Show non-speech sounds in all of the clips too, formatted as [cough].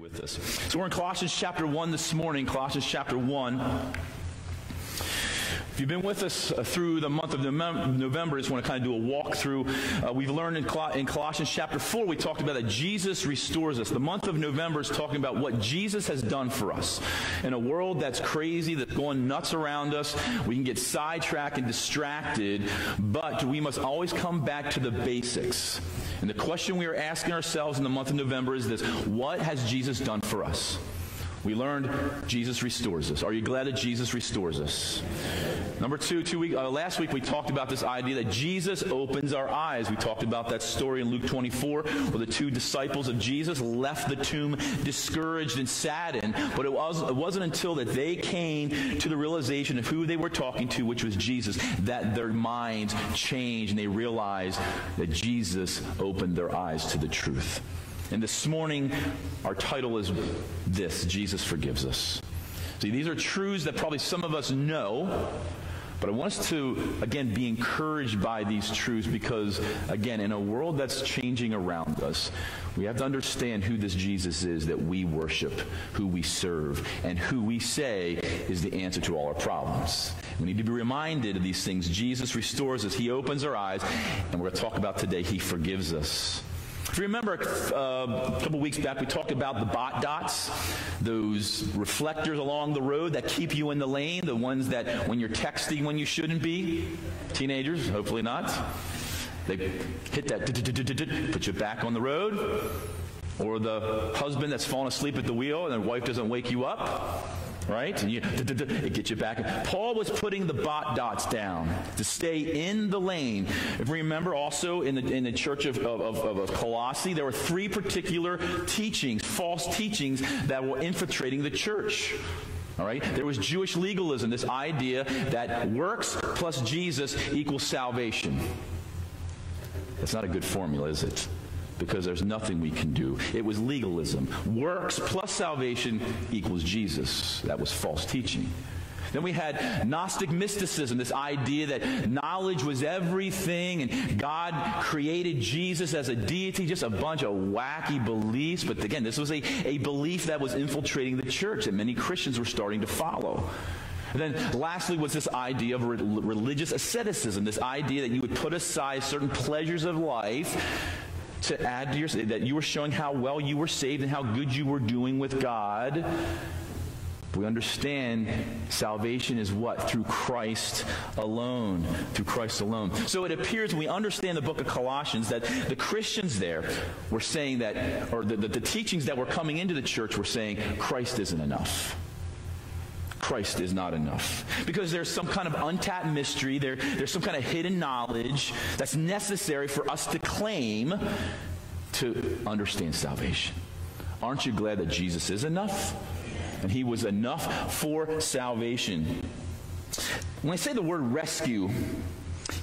with us. So we're in Colossians chapter 1 this morning, Colossians chapter 1. You've been with us uh, through the month of November, I just want to kind of do a walkthrough. Uh, we've learned in, Col- in, Colossians chapter 4, we talked about that Jesus restores us. The month of November is talking about what Jesus has done for us. In a world that's crazy, that's going nuts around us, we can get sidetracked and distracted, but we must always come back to the basics. And the question we are asking ourselves in the month of November is this What has Jesus done for us? We learned Jesus restores us. Are you glad that Jesus restores us? Number two, two week, uh, last week we talked about this idea that Jesus opens our eyes. We talked about that story in Luke 24 where the two disciples of Jesus left the tomb discouraged and saddened. But it, was, it wasn't until that they came to the realization of who they were talking to, which was Jesus, that their minds changed and they realized that Jesus opened their eyes to the truth. And this morning, our title is this Jesus forgives us. See, these are truths that probably some of us know, but I want us to, again, be encouraged by these truths because, again, in a world that's changing around us, we have to understand who this Jesus is that we worship, who we serve, and who we say is the answer to all our problems. We need to be reminded of these things. Jesus restores us, He opens our eyes, and we're going to talk about today, He forgives us. You remember uh, a couple weeks back, we talked about the bot dots, those reflectors along the road that keep you in the lane, the ones that when you're texting when you shouldn't be, teenagers, hopefully not, they hit that, put you back on the road, or the husband that's fallen asleep at the wheel and the wife doesn't wake you up right? You, it gets you back. Paul was putting the bot dots down to stay in the lane. If we remember also in the, in the church of, of, of Colossae, there were three particular teachings, false teachings that were infiltrating the church. All right? There was Jewish legalism, this idea that works plus Jesus equals salvation. That's not a good formula, is it? Because there's nothing we can do. It was legalism. Works plus salvation equals Jesus. That was false teaching. Then we had Gnostic mysticism, this idea that knowledge was everything and God created Jesus as a deity, just a bunch of wacky beliefs. But again, this was a, a belief that was infiltrating the church that many Christians were starting to follow. And then lastly was this idea of religious asceticism, this idea that you would put aside certain pleasures of life to add to your that you were showing how well you were saved and how good you were doing with God. We understand salvation is what? Through Christ alone. Through Christ alone. So it appears we understand the book of Colossians that the Christians there were saying that, or the, the, the teachings that were coming into the church were saying Christ isn't enough. Christ is not enough. Because there's some kind of untapped mystery, there, there's some kind of hidden knowledge that's necessary for us to claim to understand salvation. Aren't you glad that Jesus is enough? And he was enough for salvation. When I say the word rescue,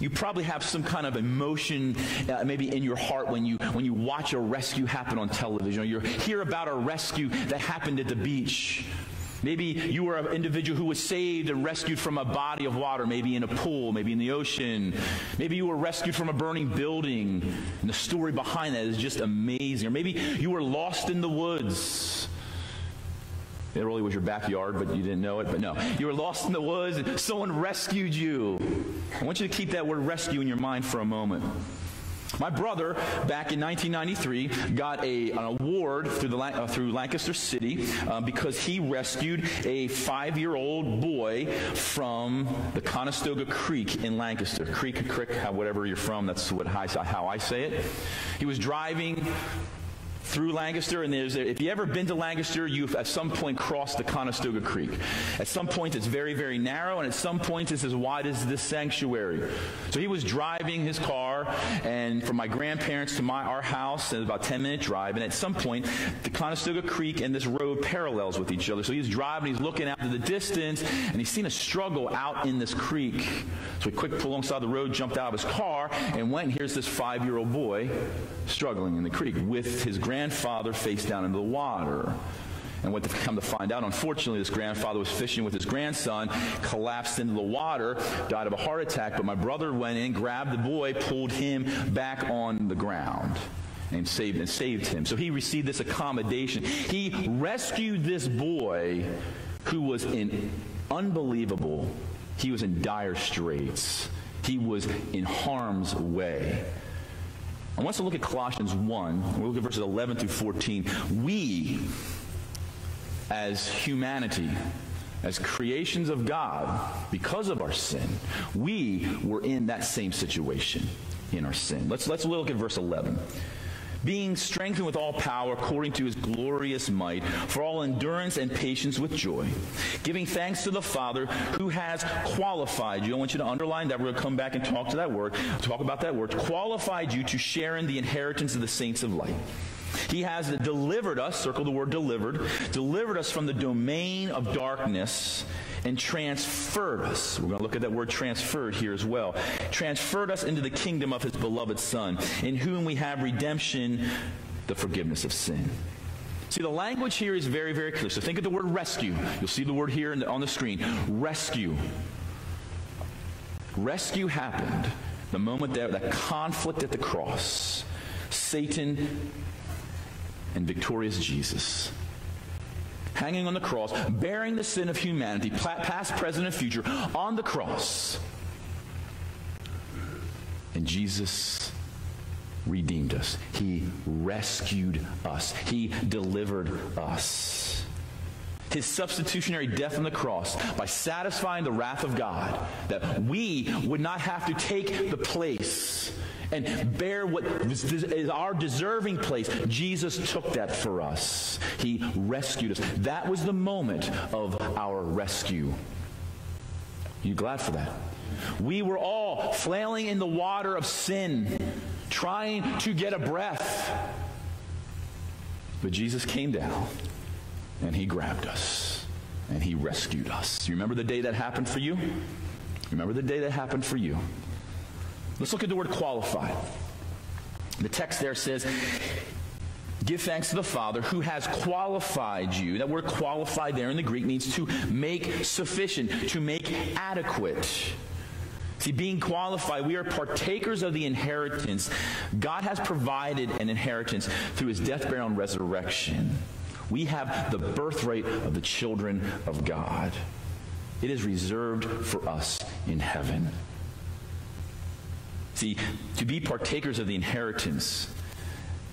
you probably have some kind of emotion uh, maybe in your heart when you when you watch a rescue happen on television or you hear about a rescue that happened at the beach Maybe you were an individual who was saved and rescued from a body of water, maybe in a pool, maybe in the ocean. Maybe you were rescued from a burning building. And the story behind that is just amazing. Or maybe you were lost in the woods. It really was your backyard, but you didn't know it. But no, you were lost in the woods and someone rescued you. I want you to keep that word rescue in your mind for a moment. My brother, back in 1993, got a, an award through, the, uh, through Lancaster City uh, because he rescued a five year old boy from the Conestoga Creek in Lancaster. Creek, creek, whatever you're from, that's what, how I say it. He was driving through Lancaster, and there's if you've ever been to Lancaster, you've at some point crossed the Conestoga Creek. At some point, it's very, very narrow, and at some point, it's as wide as this sanctuary. So he was driving his car, and from my grandparents to my our house, and about 10 minute drive. And at some point, the Conestoga Creek and this road parallels with each other. So he's driving, he's looking out to the distance, and he's seen a struggle out in this creek. So he quick pulled alongside the road, jumped out of his car, and went. Here's this five year old boy struggling in the creek with his grandfather face down into the water. And what to come to find out, unfortunately, this grandfather was fishing with his grandson, collapsed into the water, died of a heart attack. But my brother went in, grabbed the boy, pulled him back on the ground. and saved and saved him. So he received this accommodation. He rescued this boy who was in unbelievable. He was in dire straits. He was in harm's way. I want us to look at Colossians 1. We'll look at verses 11 through 14. We, as humanity, as creations of God, because of our sin, we were in that same situation in our sin. Let's, let's look at verse 11 being strengthened with all power according to his glorious might, for all endurance and patience with joy, giving thanks to the Father who has qualified you. I want you to underline that. We're going to come back and talk to that word, talk about that word, qualified you to share in the inheritance of the saints of light. He has delivered us, circle the word delivered, delivered us from the domain of darkness and transferred us. We're going to look at that word transferred here as well. Transferred us into the kingdom of his beloved Son, in whom we have redemption, the forgiveness of sin. See, the language here is very, very clear. So think of the word rescue. You'll see the word here the, on the screen. Rescue. Rescue happened the moment that, that conflict at the cross. Satan and victorious Jesus hanging on the cross, bearing the sin of humanity, past, present, and future, on the cross. And Jesus redeemed us. He rescued us. He delivered us. His substitutionary death on the cross by satisfying the wrath of God, that we would not have to take the place and bear what is our deserving place. Jesus took that for us. He rescued us. That was the moment of our rescue. You glad for that? We were all flailing in the water of sin, trying to get a breath. But Jesus came down and he grabbed us and he rescued us. You remember the day that happened for you? Remember the day that happened for you? Let's look at the word qualified. The text there says, Give thanks to the Father who has qualified you. That word qualified there in the Greek means to make sufficient, to make adequate. See, being qualified, we are partakers of the inheritance. God has provided an inheritance through his death, burial, and resurrection. We have the birthright of the children of God. It is reserved for us in heaven. See, to be partakers of the inheritance,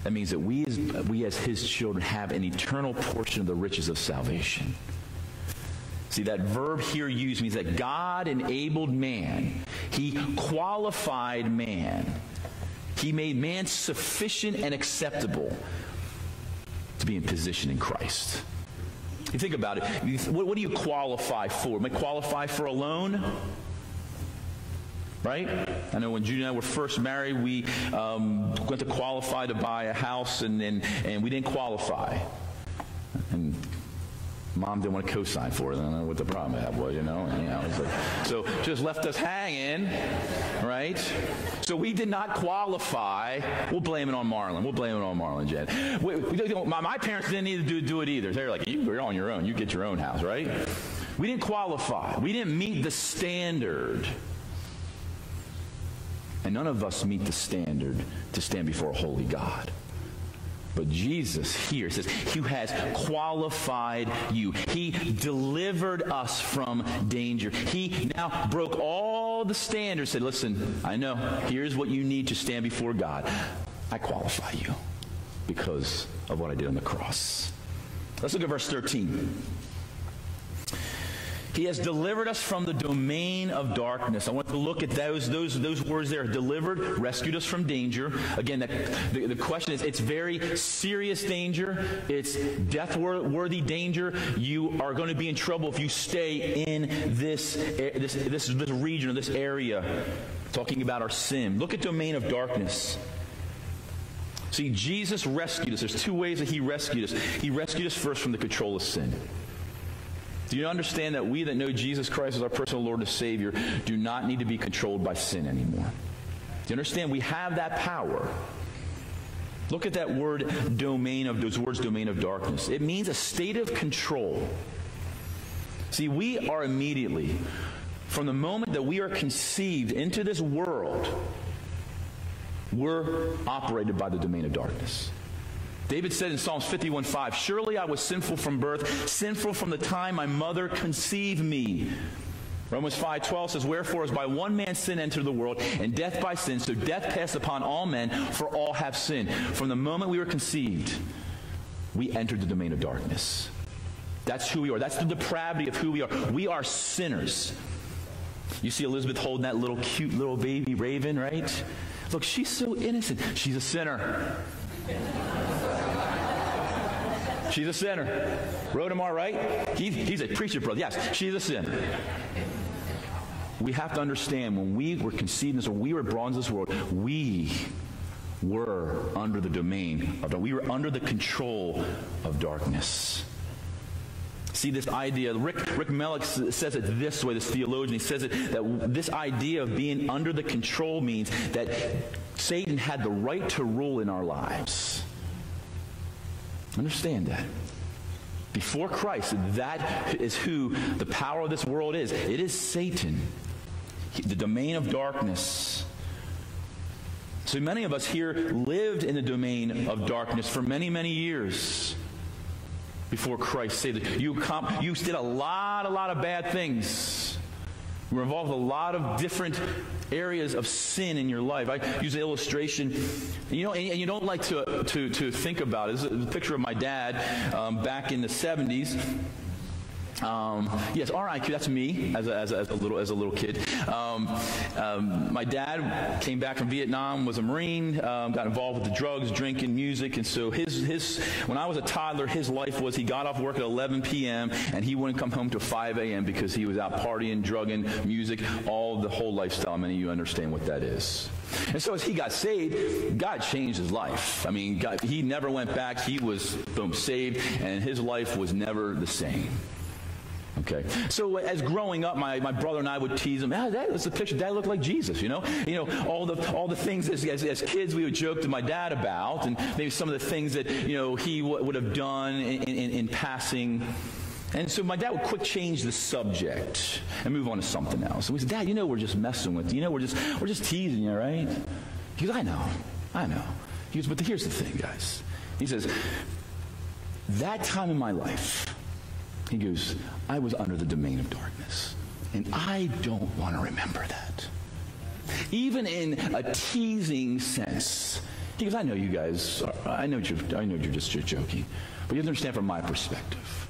that means that we as, we as his children have an eternal portion of the riches of salvation. See, that verb here used means that God enabled man. He qualified man. He made man sufficient and acceptable to be in position in Christ. You think about it. What, what do you qualify for? Am qualify for a loan? right? I know when Judy and I were first married, we um, went to qualify to buy a house, and, and, and we didn't qualify. Mom didn't want to co-sign for it. I don't know what the problem that was, you know. And, you know like, so just left us hanging, right? So we did not qualify. We'll blame it on Marlon. We'll blame it on Marlon, Jen. We, we, my, my, parents didn't need to do, do it either. They were like, you're on your own. You get your own house, right? We didn't qualify. We didn't meet the standard. And none of us meet the standard to stand before a holy God. But Jesus here says, He has qualified you. He delivered us from danger. He now broke all the standards, said, Listen, I know, here's what you need to stand before God. I qualify you because of what I did on the cross. Let's look at verse 13. He has delivered us from the domain of darkness. I want to look at those, those, those words there. Delivered, rescued us from danger. Again, the, the, the question is, it's very serious danger. It's death-worthy danger. You are going to be in trouble if you stay in this, this, this, this region or this area. Talking about our sin. Look at domain of darkness. See, Jesus rescued us. There's two ways that he rescued us. He rescued us first from the control of sin. Do you understand that we that know Jesus Christ as our personal Lord and Savior do not need to be controlled by sin anymore? Do you understand? We have that power. Look at that word domain of those words domain of darkness. It means a state of control. See, we are immediately, from the moment that we are conceived into this world, We're operated by the domain of darkness. David said in Psalms 51:5, Surely I was sinful from birth, sinful from the time my mother conceived me. Romans 5:12 says, Wherefore as by one man sin entered the world, and death by sin, so death passed upon all men, for all have sinned. From the moment we were conceived, we entered the domain of darkness. That's who we are. That's the depravity of who we are. We are sinners. You see Elizabeth holding that little cute little baby raven, right? Look, she's so innocent. She's a sinner. She's a sinner. Rodemar, right? He, he's a preacher brother. Yes, she's a sinner. We have to understand when we were conceived in this world, we were brought into this world, we were under the domain of we were under the control of darkness. See this idea, Rick, Rick Melick says it this way, this theologian, he says it that this idea of being under the control means that Satan had the right to rule in our lives. Understand that. Before Christ, that is who the power of this world is. It is Satan, the domain of darkness. So many of us here lived in the domain of darkness for many, many years before Christ saved us. You, you did a lot, a lot of bad things. You were involved with a lot of different areas of sin in your life. I use an illustration, you know, and, you don't like to, to, to think about it. This is a picture of my dad um, back in the 70s. Um, yes, RIQ, that's me as a, as a, as a, little, as a little kid. Um, um, my dad came back from Vietnam, was a Marine, um, got involved with the drugs, drinking, music, and so his, his, when I was a toddler, his life was he got off work at 11 p.m. and he wouldn't come home till 5 a.m. because he was out partying, drugging, music, all the whole lifestyle. Many of you understand what that is. And so as he got saved, God changed his life. I mean, God, he never went back. He was, boom, saved, and his life was never the same. Okay. So as growing up, my, my brother and I would tease him, ah, that the picture. Dad looked like Jesus, you know? You know, all the, all the things as, as, as, kids we would joke to my dad about, and maybe some of the things that, you know, he would have done in, in, in passing. And so my dad would quick change the subject and move on to something else. And we said, Dad, you know we're just messing with you. You know we're just, we're just teasing you, right? He goes, I know. I know. He goes, but here's the thing, guys. He says, that time in my life, he goes, I was under the domain of darkness. And I don't want to remember that. Even in a teasing sense. He goes, I know you guys, are, I know you're, I know you're just you're joking. But you have to understand from my perspective.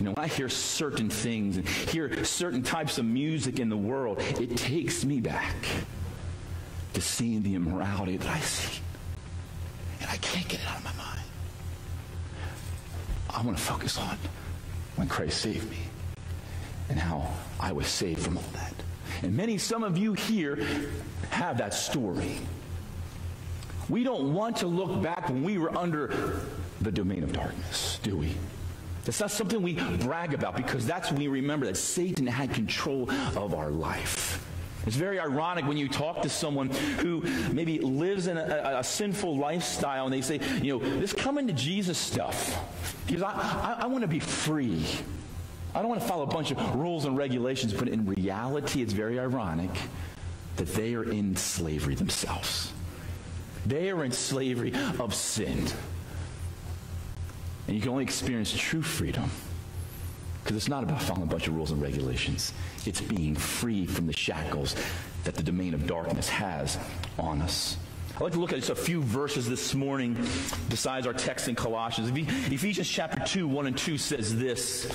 You know, when I hear certain things and hear certain types of music in the world, it takes me back to seeing the immorality that I see. And I can't get it out of my mind. I want to focus on when Christ saved me and how I was saved from all that. And many, some of you here have that story. We don't want to look back when we were under the domain of darkness, do we? That's not something we brag about because that's when we remember that Satan had control of our life. It's very ironic when you talk to someone who maybe lives in a, a, a sinful lifestyle and they say, you know, this coming to Jesus stuff. Because I, I, I want to be free. I don't want to follow a bunch of rules and regulations, but in reality, it's very ironic that they are in slavery themselves. They are in slavery of sin. And you can only experience true freedom because it's not about following a bunch of rules and regulations. It's being free from the shackles that the domain of darkness has on us. I'd like to look at just a few verses this morning besides our text in Colossians. Ephesians chapter 2, 1 and 2 says this.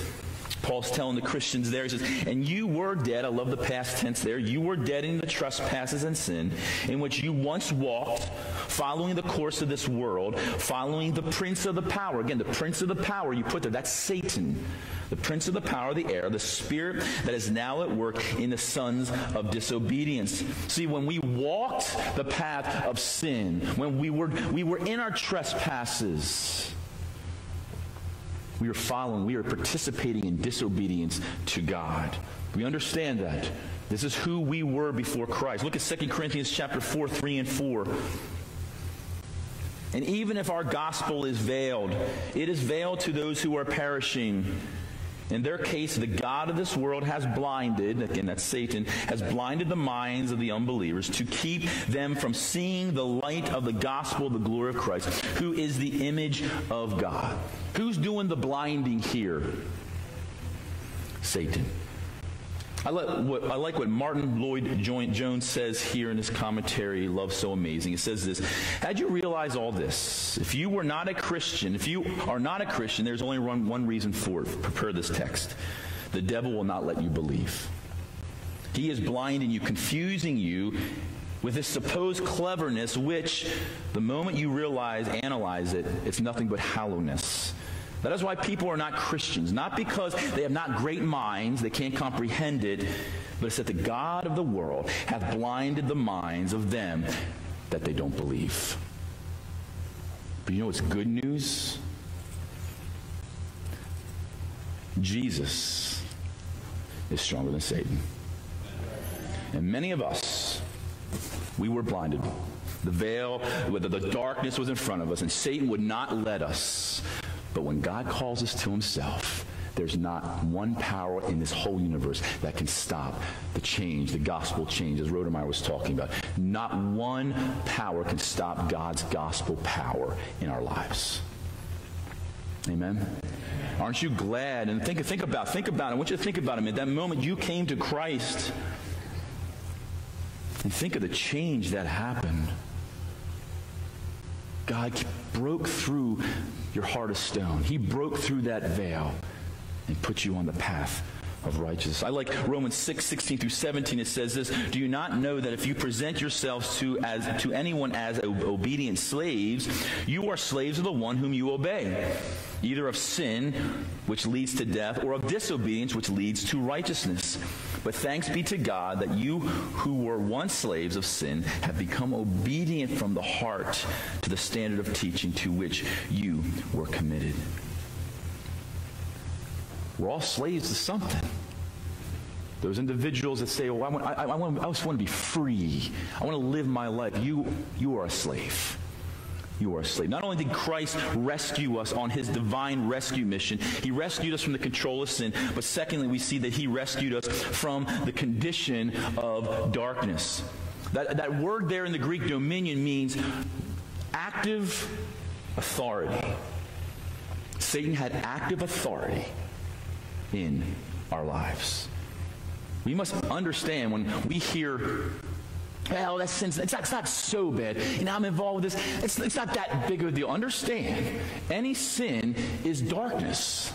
Paul's telling the Christians there, he says, And you were dead. I love the past tense there. You were dead in the trespasses and sin in which you once walked, following the course of this world, following the prince of the power. Again, the prince of the power you put there, that's Satan. The prince of the power of the air, the spirit that is now at work in the sons of disobedience. See, when we walked the path of sin, when we were, we were in our trespasses, we are following, we are participating in disobedience to God. We understand that. This is who we were before Christ. Look at 2 Corinthians chapter 4, 3 and 4. And even if our gospel is veiled, it is veiled to those who are perishing, In their case, the God of this world has blinded, again, that's Satan, has blinded the minds of the unbelievers to keep them from seeing the light of the gospel, the glory of Christ, who is the image of God. Who's doing the blinding here? Satan. I like, what, I like what Martyn Lloyd-Jones says here in his commentary, Love So Amazing. It says this Had you realized all this, if you were not a Christian, if you are not a Christian, there's only one, one reason for it. Prepare this text. The devil will not let you believe. He is blinding you, confusing you with this supposed cleverness, which, the moment you realize, analyze it, it's nothing but hollowness. That is why people are not Christians. Not because they have not great minds, they can't comprehend it, but it's that the God of the world hath blinded the minds of them that they don't believe. But you know what's good news? Jesus is stronger than Satan. And many of us, we were blinded. The veil, the, the darkness was in front of us, and Satan would not let us. But when God calls us to himself, there's not one power in this whole universe that can stop the change, the gospel change, as Rodemeyer was talking about. Not one power can stop God's gospel power in our lives. Amen. Aren't you glad? And think, think about, think about it. I want you to think about it. At that moment you came to Christ, and think of the change that happened. God broke through your heart of stone. He broke through that veil and put you on the path of righteousness. I like Romans 6, 16 through 17. It says this, Do you not know that if you present yourselves to, as, to anyone as obedient slaves, you are slaves of the one whom you obey, either of sin, which leads to death, or of disobedience, which leads to righteousness. But thanks be to God that you who were once slaves of sin have become obedient from the heart to the standard of teaching to which you were committed. We're all slaves to something. Those individuals that say, "Oh, I, want, I, I, want, I just want to be free. I want to live my life." You, you are a slave. You are a slave. Not only did Christ rescue us on his divine rescue mission, he rescued us from the control of sin, but secondly, we see that he rescued us from the condition of darkness. That, that word there in the Greek dominion means active authority. Satan had active authority in our lives. We must understand when we hear, well, that's sin. It's not, it's not so bad. You know, I'm involved with this. It's, it's not that big of a deal. Understand, any sin is darkness.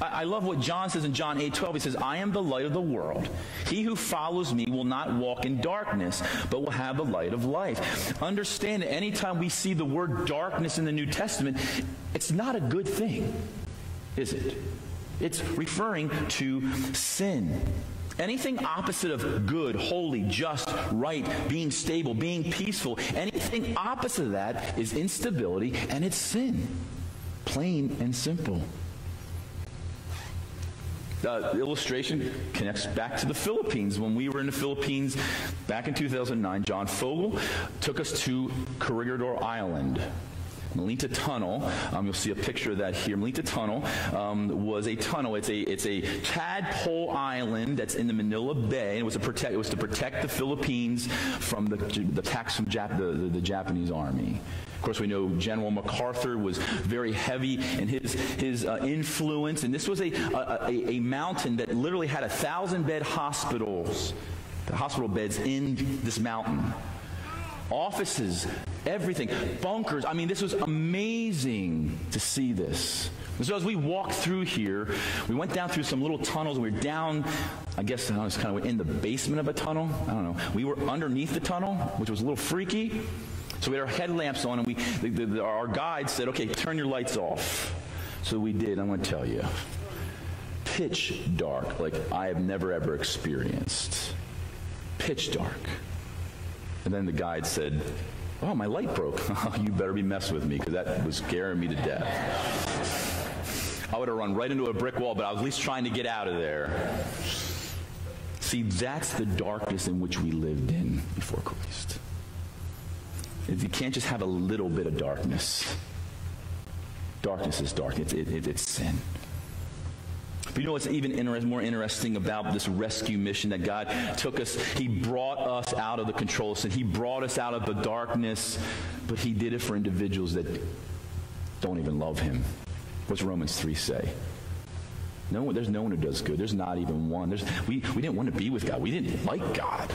I, I love what John says in John 8 12. He says, I am the light of the world. He who follows me will not walk in darkness, but will have the light of life. Understand that anytime we see the word darkness in the New Testament, it's not a good thing, is it? It's referring to sin. Anything opposite of good, holy, just, right, being stable, being peaceful, anything opposite of that is instability and it's sin. Plain and simple. Uh, the illustration connects back to the Philippines. When we were in the Philippines back in 2009, John Fogel took us to Corregidor Island. Malinta Tunnel, um, you'll see a picture of that here. Malinta Tunnel um, was a tunnel. It's a it's a tadpole island that's in the Manila Bay. It was to protect it was to protect the Philippines from the, the attacks from Jap- the, the, the Japanese army. Of course, we know General MacArthur was very heavy in his, his uh, influence, and this was a, a, a, mountain that literally had a thousand bed hospitals, the hospital beds in this mountain offices, everything, bunkers. I mean, this was amazing to see this. And so as we walked through here, we went down through some little tunnels. We were down, I guess I was kind of in the basement of a tunnel. I don't know. We were underneath the tunnel, which was a little freaky. So we had our headlamps on, and we, the, the, the, our guide said, "Okay, turn your lights off." So we did. I'm going to tell you, pitch dark, like I have never ever experienced. Pitch dark. And then the guide said, Oh, my light broke. [laughs] you better be messing with me because that was scaring me to death. I would have run right into a brick wall, but I was at least trying to get out of there. See, that's the darkness in which we lived in before Christ. If you can't just have a little bit of darkness. Darkness is dark, it, it, it's sin. But you know what's even more interesting about this rescue mission that God took us? He brought us out of the control of sin. He brought us out of the darkness, but He did it for individuals that don't even love Him. What's Romans 3 say? No, there's no one who does good. There's not even one. There's, we, we didn't want to be with God. We didn't like God.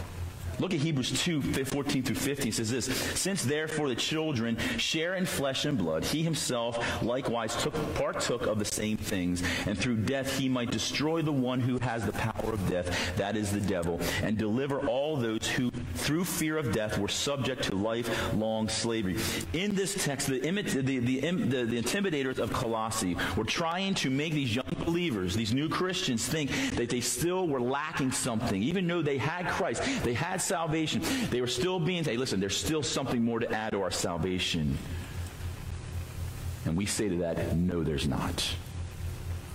Look at Hebrews 2, 14 through 15. It says this Since therefore the children share in flesh and blood, he himself likewise took, partook of the same things, and through death he might destroy the one who has the power of death, that is the devil, and deliver all those who, through fear of death, were subject to lifelong slavery. In this text, the, the, the, the, intimidators of Colossae were trying to make these young believers, these new Christians, think that they still were lacking something. Even though they had Christ, they had salvation, they were still being, hey, listen, there's still something more to add to our salvation. And we say to that, no, there's not.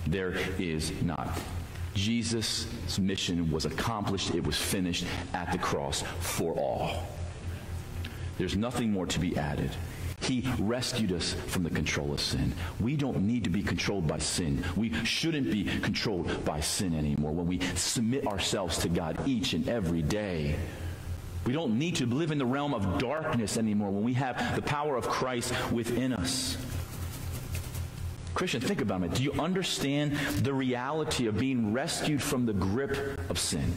There is not. Jesus' mission was accomplished, it was finished at the cross for all. There's nothing more to be added. He rescued us from the control of sin. We don't need to be controlled by sin. We shouldn't be controlled by sin anymore when we submit ourselves to God each and every day. We don't need to live in the realm of darkness anymore when we have the power of Christ within us. Christian, think about it. Do you understand the reality of being rescued from the grip of sin?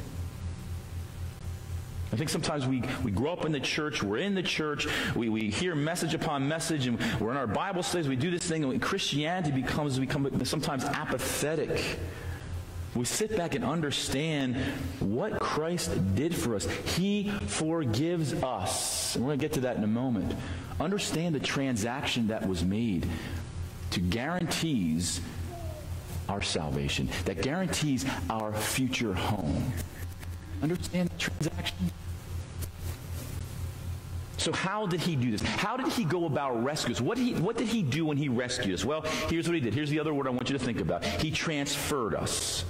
I think sometimes we, we grow up in the church, we're in the church, we, we hear message upon message, and we're in our Bible studies, we do this thing, and Christianity becomes become sometimes apathetic. We sit back and understand what Christ did for us. He forgives us. And we're going to get to that in a moment. Understand the transaction that was made to guarantees our salvation, that guarantees our future home. Understand the transaction? So how did he do this? How did he go about rescues? What, he, what did he do when he rescued us? Well, here's what he did. Here's the other word I want you to think about. He transferred us.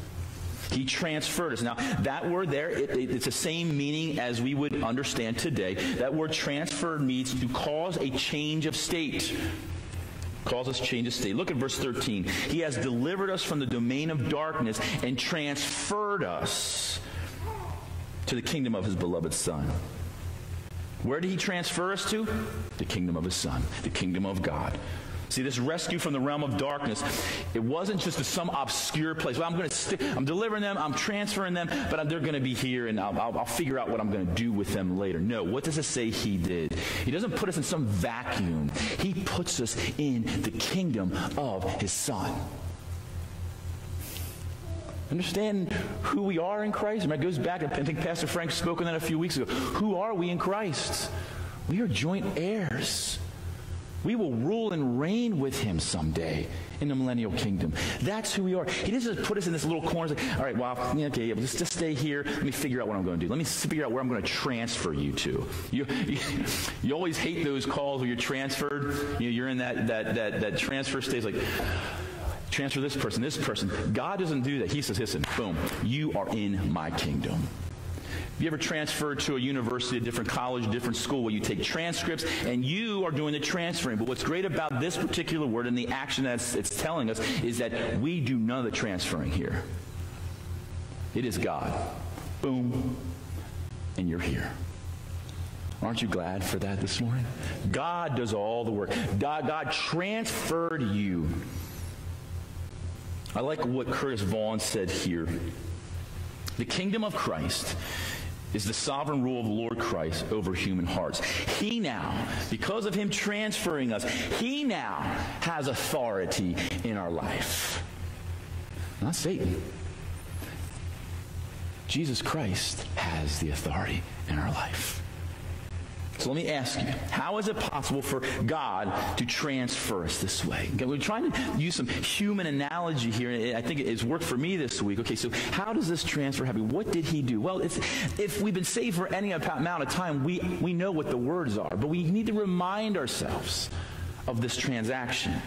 He transferred us. Now, that word there, it, it, it's the same meaning as we would understand today. That word transferred means to cause a change of state. Calls us change of state. Look at verse 13. He has delivered us from the domain of darkness and transferred us to the kingdom of his beloved Son. Where did he transfer us to? The kingdom of his Son, the kingdom of God. See, this rescue from the realm of darkness, it wasn't just to some obscure place. Well, I'm going to I'm delivering them, I'm transferring them, but I'm, they're going to be here, and I'll, I'll, I'll figure out what I'm going to do with them later. No, what does it say he did? He doesn't put us in some vacuum. He puts us in the kingdom of his Son. Understand who we are in Christ? And it goes back, I think Pastor Frank spoke on that a few weeks ago. Who are we in Christ? We are joint heirs. We will rule and reign with him someday in the millennial kingdom. That's who we are. He doesn't just put us in this little corner. Like, All right, well, okay, yeah, just, just stay here. Let me figure out what I'm going to do. Let me figure out where I'm going to transfer you to. You, you, [laughs] you always hate those calls where you're transferred. You know, you're in that, that, that, that transfer stage like, transfer this person, this person. God doesn't do that. He says, listen, boom, you are in my kingdom. Have you ever transferred to a university, a different college, a different school where you take transcripts and you are doing the transferring? But what's great about this particular word and the action that it's telling us is that we do none of the transferring here. It is God. Boom. And you're here. Aren't you glad for that this morning? God does all the work. God, God transferred you I like what Curtis Vaughan said here. The kingdom of Christ is the sovereign rule of the Lord Christ over human hearts. He now, because of him transferring us, he now has authority in our life. Not Satan. Jesus Christ has the authority in our life. So let me ask you, how is it possible for God to transfer us this way? Okay, we're trying to use some human analogy here. I think it's worked for me this week. Okay, so how does this transfer happen? What did he do? Well, if we've been saved for any amount of time, we, we know what the words are, but we need to remind ourselves of this transaction.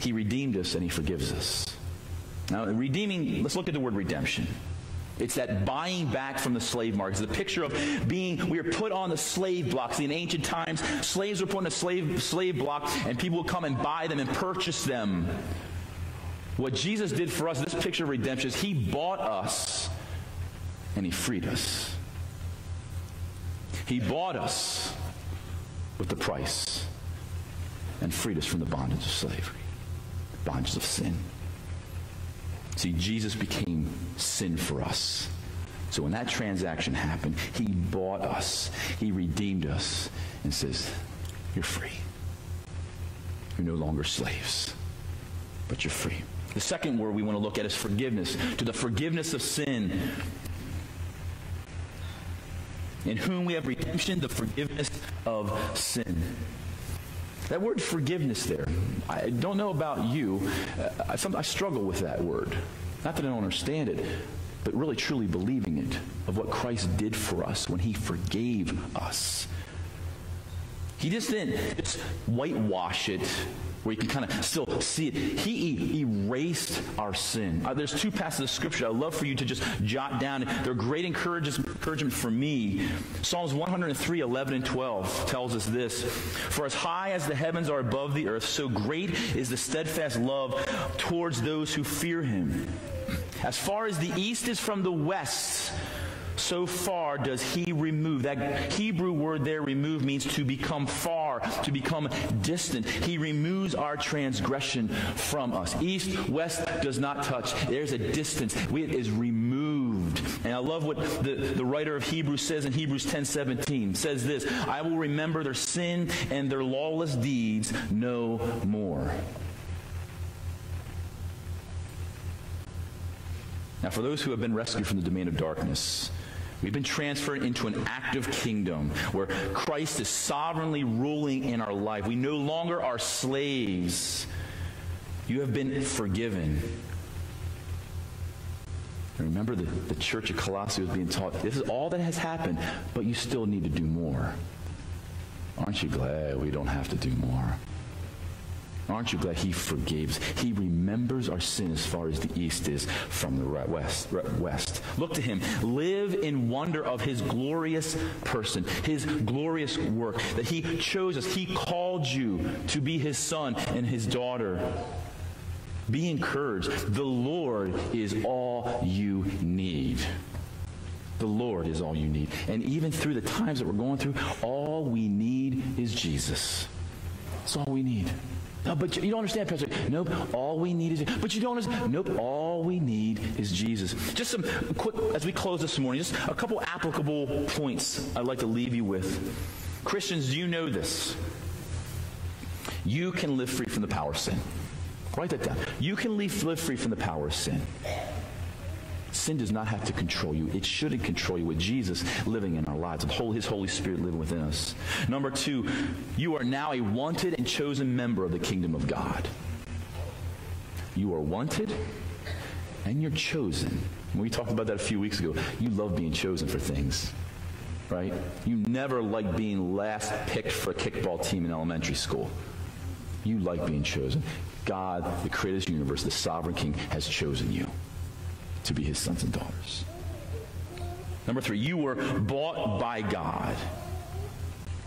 He redeemed us and he forgives us. Now, redeeming, let's look at the word redemption. It's that buying back from the slave market. It's the picture of being, we are put on the slave blocks. In ancient times, slaves were put on a slave, slave block, and people would come and buy them and purchase them. What Jesus did for us, this picture of redemption, is He bought us and He freed us. He bought us with the price and freed us from the bondage of slavery, bondage of sin. See, Jesus became sin for us. So when that transaction happened, he bought us, he redeemed us, and says, You're free. You're no longer slaves, but you're free. The second word we want to look at is forgiveness. To the forgiveness of sin. In whom we have redemption, the forgiveness of sin. That word forgiveness there, I don't know about you. Uh, I, I struggle with that word. Not that I don't understand it, but really truly believing it of what Christ did for us when he forgave us. He just didn't just whitewash it where you can kind of still see it. He erased our sin. Uh, there's two passages of scripture I'd love for you to just jot down. They're great encouragement for me. Psalms 103, 11 and 12 tells us this For as high as the heavens are above the earth, so great is the steadfast love towards those who fear him. As far as the east is from the west, so far does he remove. That Hebrew word there, remove, means to become far, to become distant. He removes our transgression from us. East, west does not touch. There's a distance. It is removed. And I love what the, the writer of Hebrews says in Hebrews 10 17. Says this I will remember their sin and their lawless deeds no more. Now, for those who have been rescued from the domain of darkness, we've been transferred into an active kingdom where Christ is sovereignly ruling in our life. We no longer are slaves. You have been forgiven. Remember, the, the church of Colossae was being taught this is all that has happened, but you still need to do more. Aren't you glad we don't have to do more? Aren't you glad he forgives? He remembers our sin as far as the east is from the west. west. Look to him. Live in wonder of his glorious person, his glorious work, that he chose us. He called you to be his son and his daughter. Be encouraged. The Lord is all you need. The Lord is all you need. And even through the times that we're going through, all we need is Jesus. That's all we need. No, but you don't understand, Pastor. Nope, all we need is, but you don't understand. Nope, all we need is Jesus. Just some quick, as we close this morning, just a couple applicable points I'd like to leave you with. Christians, do you know this? You can live free from the power of sin. Write that down. You can live free from the power of sin. Sin does not have to control you. It shouldn't control you with Jesus living in our lives, with His Holy Spirit living within us. Number two, you are now a wanted and chosen member of the kingdom of God. You are wanted and you're chosen. We talked about that a few weeks ago. You love being chosen for things, right? You never like being last picked for a kickball team in elementary school. You like being chosen. God, the creator of the universe, the sovereign king, has chosen you to be his sons and daughters. Number three, you were bought by God.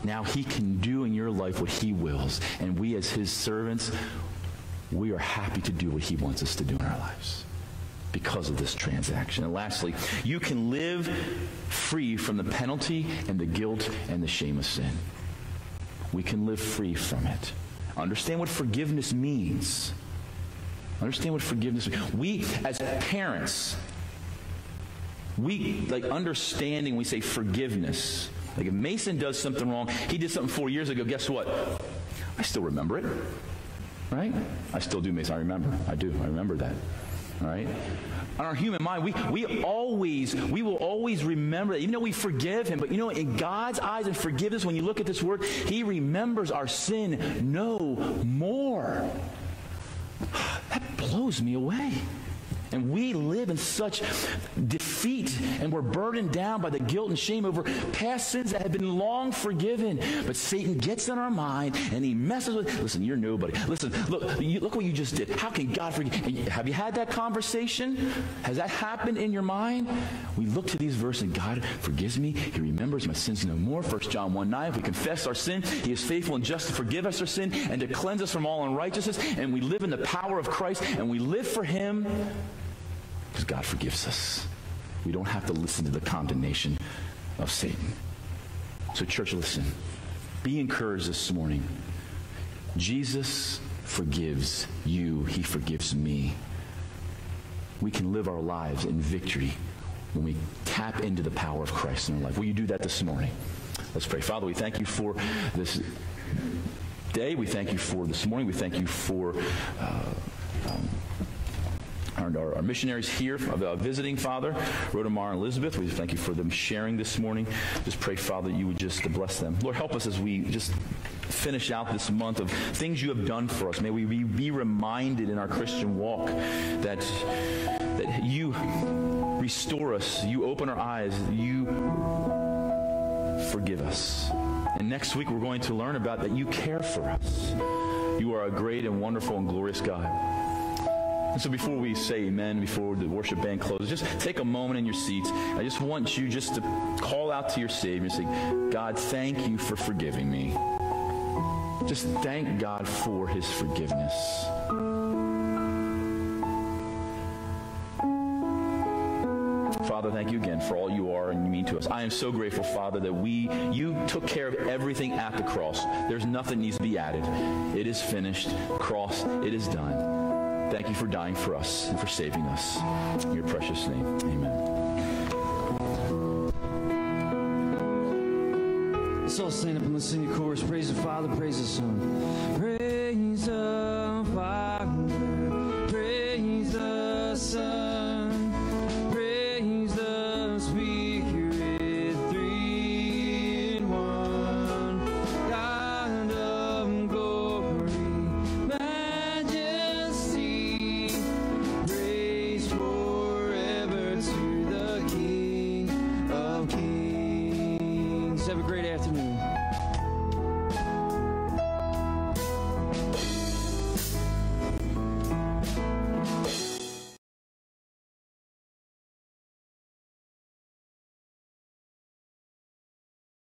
Now he can do in your life what he wills. And we, as his servants, we are happy to do what he wants us to do in our lives because of this transaction. And lastly, you can live free from the penalty and the guilt and the shame of sin. We can live free from it. Understand what forgiveness means. Understand what forgiveness is. We, as parents, we like understanding, we say forgiveness. Like if Mason does something wrong, he did something four years ago, guess what? I still remember it. Right? I still do, Mason. I remember. I do. I remember that. All right? On our human mind, we, we always, we will always remember that. Even though we forgive him, but you know, in God's eyes and forgiveness, when you look at this word, he remembers our sin no more. Blows me away. And we live in such feet and we're burdened down by the guilt and shame over past sins that have been long forgiven. But Satan gets in our mind and he messes with, listen, you're nobody. Listen, look, you, look what you just did. How can God forgive? You? Have you had that conversation? Has that happened in your mind? We look to these verses and God forgives me. He remembers my sins no more. 1 John 1 9. If we confess our sin, he is faithful and just to forgive us our sin and to cleanse us from all unrighteousness. And we live in the power of Christ and we live for him because God forgives us. We don't have to listen to the condemnation of Satan. So, church, listen. Be encouraged this morning. Jesus forgives you, He forgives me. We can live our lives in victory when we tap into the power of Christ in our life. Will you do that this morning? Let's pray. Father, we thank you for this day. We thank you for this morning. We thank you for. Uh, our, our, missionaries here uh, visiting, Father, Rhoda and Elizabeth. We thank you for them sharing this morning. Just pray, Father, you would just bless them. Lord, help us as we just finish out this month of things you have done for us. May we be, be reminded in our Christian walk that, that you restore us, you open our eyes, you forgive us. And next week we're going to learn about that you care for us. You are a great and wonderful and glorious God. And so before we say amen, before the worship band closes, just take a moment in your seats. I just want you just to call out to your Savior and say, God, thank you for forgiving me. Just thank God for his forgiveness. Father, thank you again for all you are and you mean to us. I am so grateful, Father, that we you took care of everything at the cross. There's nothing needs to be added. It is finished. Cross, it is done. Thank you for dying for us and for saving us. In your precious name, amen. Let's all stand up and let's sing a chorus. Praise the Father, praise the Son.